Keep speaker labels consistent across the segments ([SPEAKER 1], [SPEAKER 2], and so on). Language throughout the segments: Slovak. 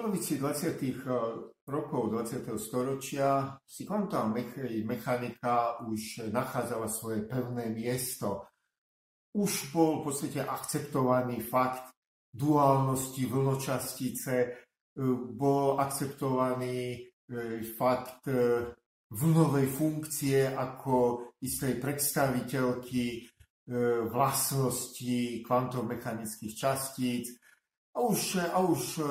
[SPEAKER 1] polovici 20. Eh, rokov 20. storočia si kvantová mechanika už nachádzala svoje pevné miesto. Už bol v podstate akceptovaný fakt duálnosti vlnočastice, eh, bol akceptovaný eh, fakt vlnovej funkcie ako istej predstaviteľky vlastnosti kvantovo-mechanických častíc a už, a už e,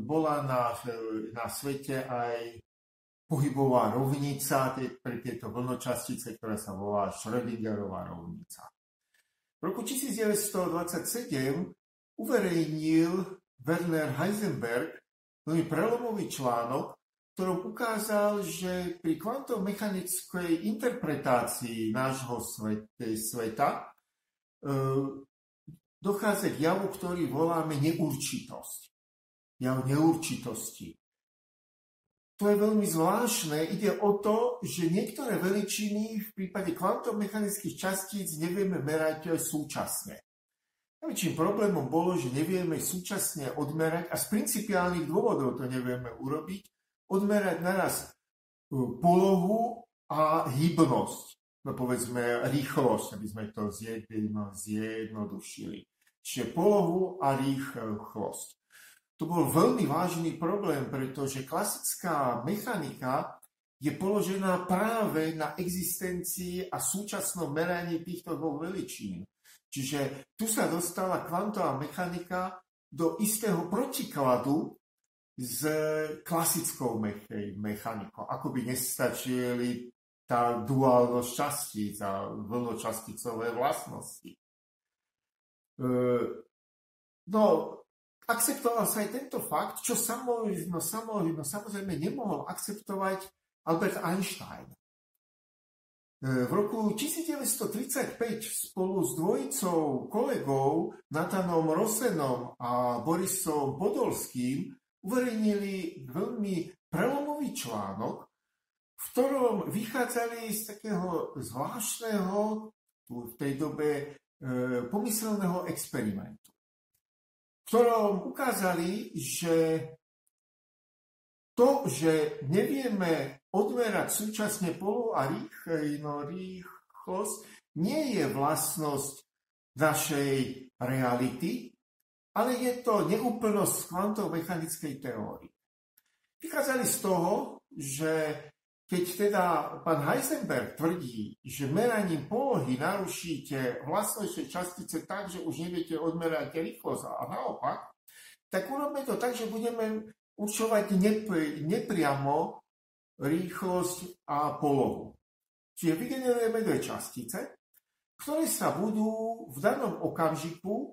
[SPEAKER 1] bola na, na svete aj pohybová rovnica pre tieto vlnočastice, ktorá sa volá Schrödingerová rovnica. V roku 1927 uverejnil Werner Heisenberg veľmi prelomový článok, ktorom ukázal, že pri kvantomechanickej interpretácii nášho sveta e, dochádza k javu, ktorý voláme neurčitosť. Jav neurčitosti. To je veľmi zvláštne. Ide o to, že niektoré veličiny v prípade kvantomechanických častíc nevieme merať súčasne. Najväčším problémom bolo, že nevieme súčasne odmerať a z principiálnych dôvodov to nevieme urobiť, odmerať naraz e, polohu a hybnosť, no povedzme rýchlosť, aby sme to zjednodušili čiže polohu a rýchlosť. To bol veľmi vážny problém, pretože klasická mechanika je položená práve na existencii a súčasnom meraní týchto dvoch veličín. Čiže tu sa dostala kvantová mechanika do istého protikladu s klasickou mechanikou. Ako by nestačili tá duálnosť častíc a vlnočasticové vlastnosti. No, akceptoval sa aj tento fakt, čo samo, no, samo, samozrejme nemohol akceptovať Albert Einstein. V roku 1935 spolu s dvojicou kolegov Natanom Rosenom a Borisom Podolským uverejnili veľmi prelomový článok, v ktorom vychádzali z takého zvláštneho, v tej dobe pomyselného experimentu, v ktorom ukázali, že to, že nevieme odmerať súčasne polu a no, rýchlosť, nie je vlastnosť našej reality, ale je to neúplnosť kvantovo-mechanickej teórie. Vychádzali z toho, že keď teda pán Heisenberg tvrdí, že meraním polohy narušíte vlastnejšie častice tak, že už neviete odmerať rýchlosť a naopak, tak urobme to tak, že budeme určovať nepri, nepriamo rýchlosť a polohu. Čiže vygenerujeme dve častice, ktoré sa budú v danom okamžiku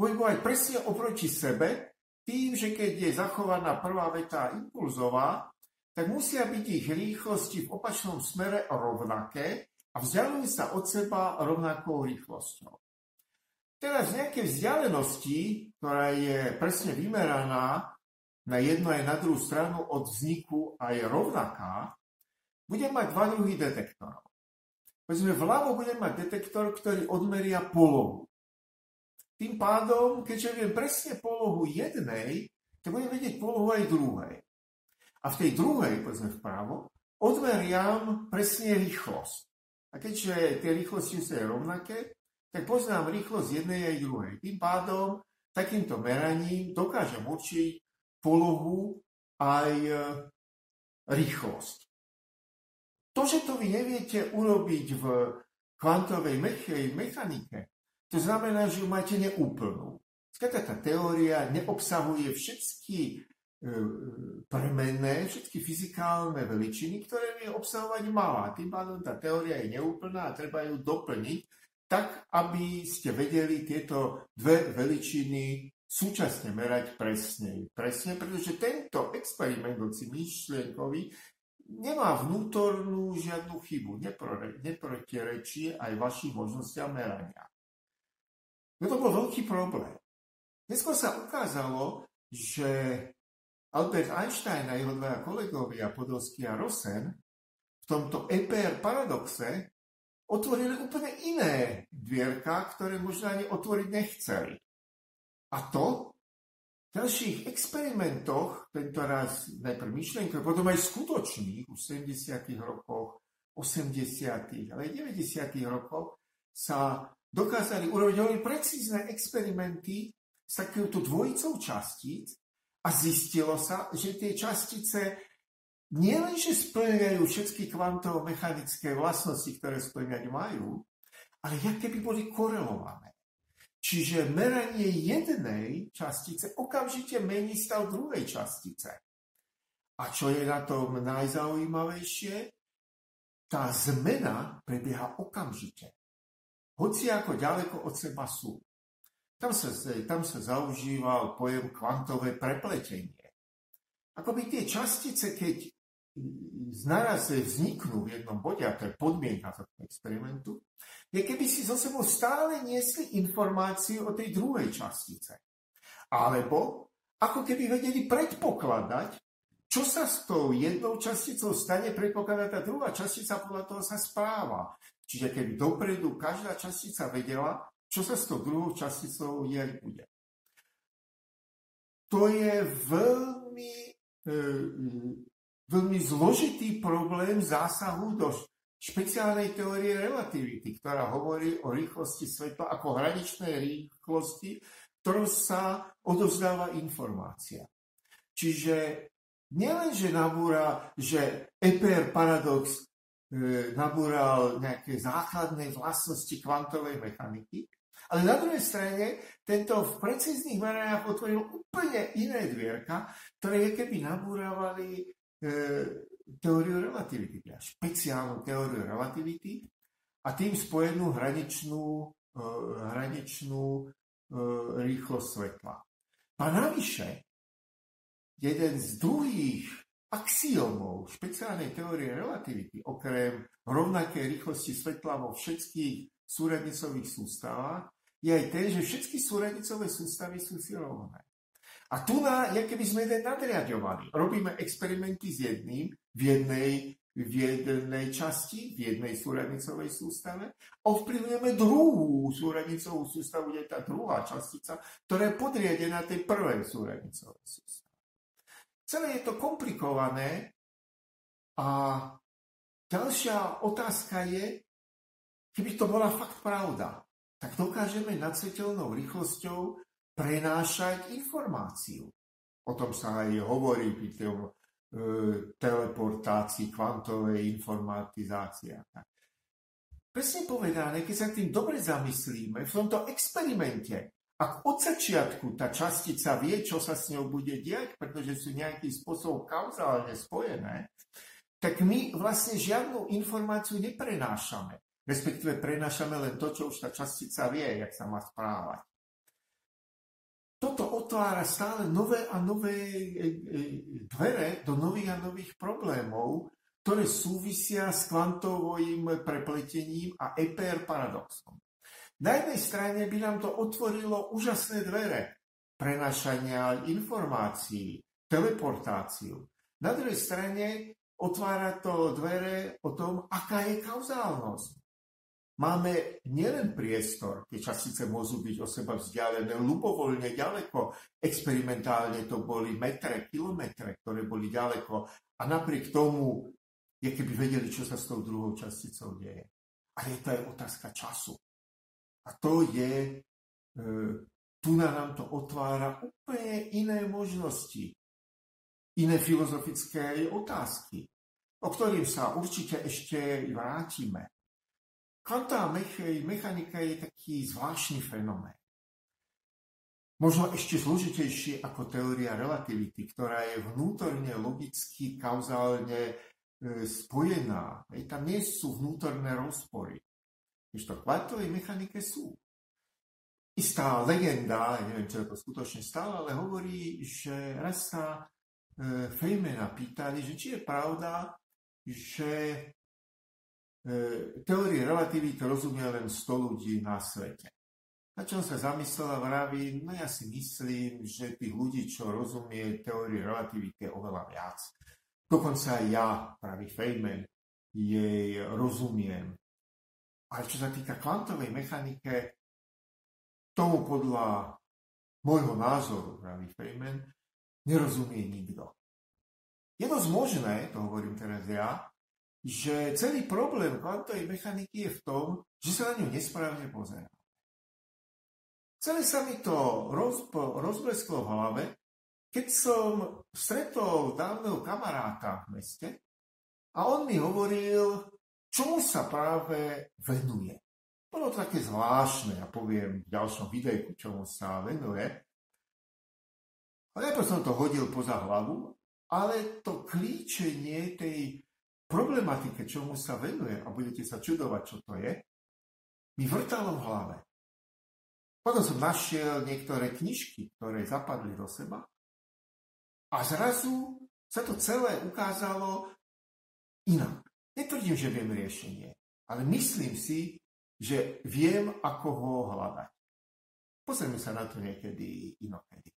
[SPEAKER 1] pohybovať presne oproti sebe, tým, že keď je zachovaná prvá veta impulzová, tak musia byť ich rýchlosti v opačnom smere rovnaké a vzdialujú sa od seba rovnakou rýchlosťou. Teraz v nejakej vzdialenosti, ktorá je presne vymeraná na jednu aj na druhú stranu od vzniku a je rovnaká, budem mať dva druhy detektorov. Povedzme, vľavo budem mať detektor, ktorý odmeria polohu. Tým pádom, keďže viem presne polohu jednej, tak budem vedieť polohu aj druhej. A v tej druhej, povedzme vpravo, odmeriam presne rýchlosť. A keďže tie rýchlosti sú rovnaké, tak poznám rýchlosť jednej aj druhej. Tým pádom takýmto meraním dokážem určiť polohu aj e, rýchlosť. To, že to vy neviete urobiť v kvantovej mechanike, to znamená, že ju máte neúplnú. Skrátka tá teória neobsahuje všetky premenné, všetky fyzikálne veličiny, ktoré je obsahovať malá. Tým pádom tá teória je neúplná a treba ju doplniť tak, aby ste vedeli tieto dve veličiny súčasne merať presne. Presne, pretože tento experiment, hoci myšlienkový, nemá vnútornú žiadnu chybu, neprotirečí aj vašim možnostiam merania. No to bol veľký problém. Neskôr sa ukázalo, že Albert Einstein a jeho dvaja kolegovia Podolsky a Rosen v tomto EPR paradoxe otvorili úplne iné dvierka, ktoré možno ani otvoriť nechceli. A to, to ďalších experimentoch, tento raz najprv myšlenkov, potom aj skutočných, už 70. rokoch, 80. ale aj 90. rokov sa dokázali urobiť veľmi precízne experimenty s takouto dvojicou častíc a zistilo sa, že tie častice nielenže splňajú všetky kvantovo-mechanické vlastnosti, ktoré splňať majú, ale jak keby boli korelované. Čiže meranie jednej častice okamžite mení stav druhej častice. A čo je na tom najzaujímavejšie? Tá zmena prebieha okamžite. Hoci ako ďaleko od seba sú. Tam sa, tam sa zaužíval pojem kvantové prepletenie. Ako by tie častice, keď naraze vzniknú v jednom bode, a to je podmienka tohto experimentu, je keby si zo sebou stále niesli informáciu o tej druhej častice. Alebo ako keby vedeli predpokladať, čo sa s tou jednou časticou stane, predpokladať tá druhá častica podľa toho sa správa. Čiže keby dopredu každá častica vedela, tou druhou časticou diať bude. To je veľmi, e, veľmi zložitý problém zásahu do špeciálnej teórie relativity, ktorá hovorí o rýchlosti svetla ako hraničnej rýchlosti, ktorou sa odovzdáva informácia. Čiže nielenže nabúra, že EPR paradox e, nabúral nejaké základné vlastnosti kvantovej mechaniky, ale na druhej strane tento v precíznych meraniach otvoril úplne iné dvierka, ktoré keby nabúravali e, teóriu relativity, teda špeciálnu teóriu relativity a tým spojenú hraničnú, uh, hraničnú uh, rýchlosť svetla. A navyše, jeden z druhých axiomov špeciálnej teórie relativity, okrem rovnakej rýchlosti svetla vo všetkých súradnicových sústavách, je aj ten, že všetky súradnicové sústavy sú si rovné. A tu na, keby sme jeden nadriadovali. Robíme experimenty s jedným v jednej, v jednej časti, v jednej súradnicovej sústave. Ovplyvňujeme druhú súradnicovú sústavu, kde je tá druhá častica, ktorá je podriadená tej prvej súradnicovej sústave. Celé je to komplikované a ďalšia otázka je, keby to bola fakt pravda, tak dokážeme nad svetelnou rýchlosťou prenášať informáciu. O tom sa aj hovorí pri tej teleportácii, kvantovej informatizácii. Presne povedané, keď sa tým dobre zamyslíme, v tomto experimente, ak od začiatku tá častica vie, čo sa s ňou bude diať, pretože sú nejakým spôsobom kauzálne spojené, tak my vlastne žiadnu informáciu neprenášame. Respektíve prenášame len to, čo už tá častica vie, jak sa má správať toto otvára stále nové a nové e, e, dvere do nových a nových problémov, ktoré súvisia s kvantovým prepletením a EPR paradoxom. Na jednej strane by nám to otvorilo úžasné dvere prenašania informácií, teleportáciu. Na druhej strane otvára to dvere o tom, aká je kauzálnosť máme nielen priestor, tie častice môžu byť o seba vzdialené ľubovoľne ďaleko, experimentálne to boli metre, kilometre, ktoré boli ďaleko a napriek tomu, je keby vedeli, čo sa s tou druhou časticou deje. Ale to je otázka času. A to je, e, tu nám to otvára úplne iné možnosti, iné filozofické otázky, o ktorým sa určite ešte vrátime. Kvantová mechanika je taký zvláštny fenomén. Možno ešte zložitejšie ako teória relativity, ktorá je vnútorne logicky, kauzálne e, spojená. Ej, tam nie sú vnútorné rozpory. Ešte v kvantovej mechanike sú. Istá legenda, neviem, čo to skutočne stále, ale hovorí, že raz sa e, Feynmana pýtali, že či je pravda, že teórii relativity rozumie len 100 ľudí na svete. Na čom sa zamyslela vraví, no ja si myslím, že tých ľudí, čo rozumie teórii relativity, je oveľa viac. Dokonca aj ja, pravý Feynman, jej rozumiem. Ale čo sa týka kvantovej mechanike, tomu podľa môjho názoru, praví Feynman, nerozumie nikto. Je dosť možné, to hovorím teraz ja, že celý problém kvantovej mechaniky je v tom, že sa na ňu nesprávne pozerá. Celé sa mi to roz, rozblesklo v hlave, keď som stretol dávneho kamaráta v meste a on mi hovoril, čomu sa práve venuje. Bolo to také zvláštne, ja poviem v ďalšom videjku, čomu sa venuje. A najprv som to hodil poza hlavu, ale to klíčenie tej problematike, čomu sa venuje, a budete sa čudovať, čo to je, mi vrtalo v hlave. Potom som našiel niektoré knižky, ktoré zapadli do seba a zrazu sa to celé ukázalo inak. Netvrdím, že viem riešenie, ale myslím si, že viem, ako ho hľadať. Pozrieme sa na to niekedy inokedy.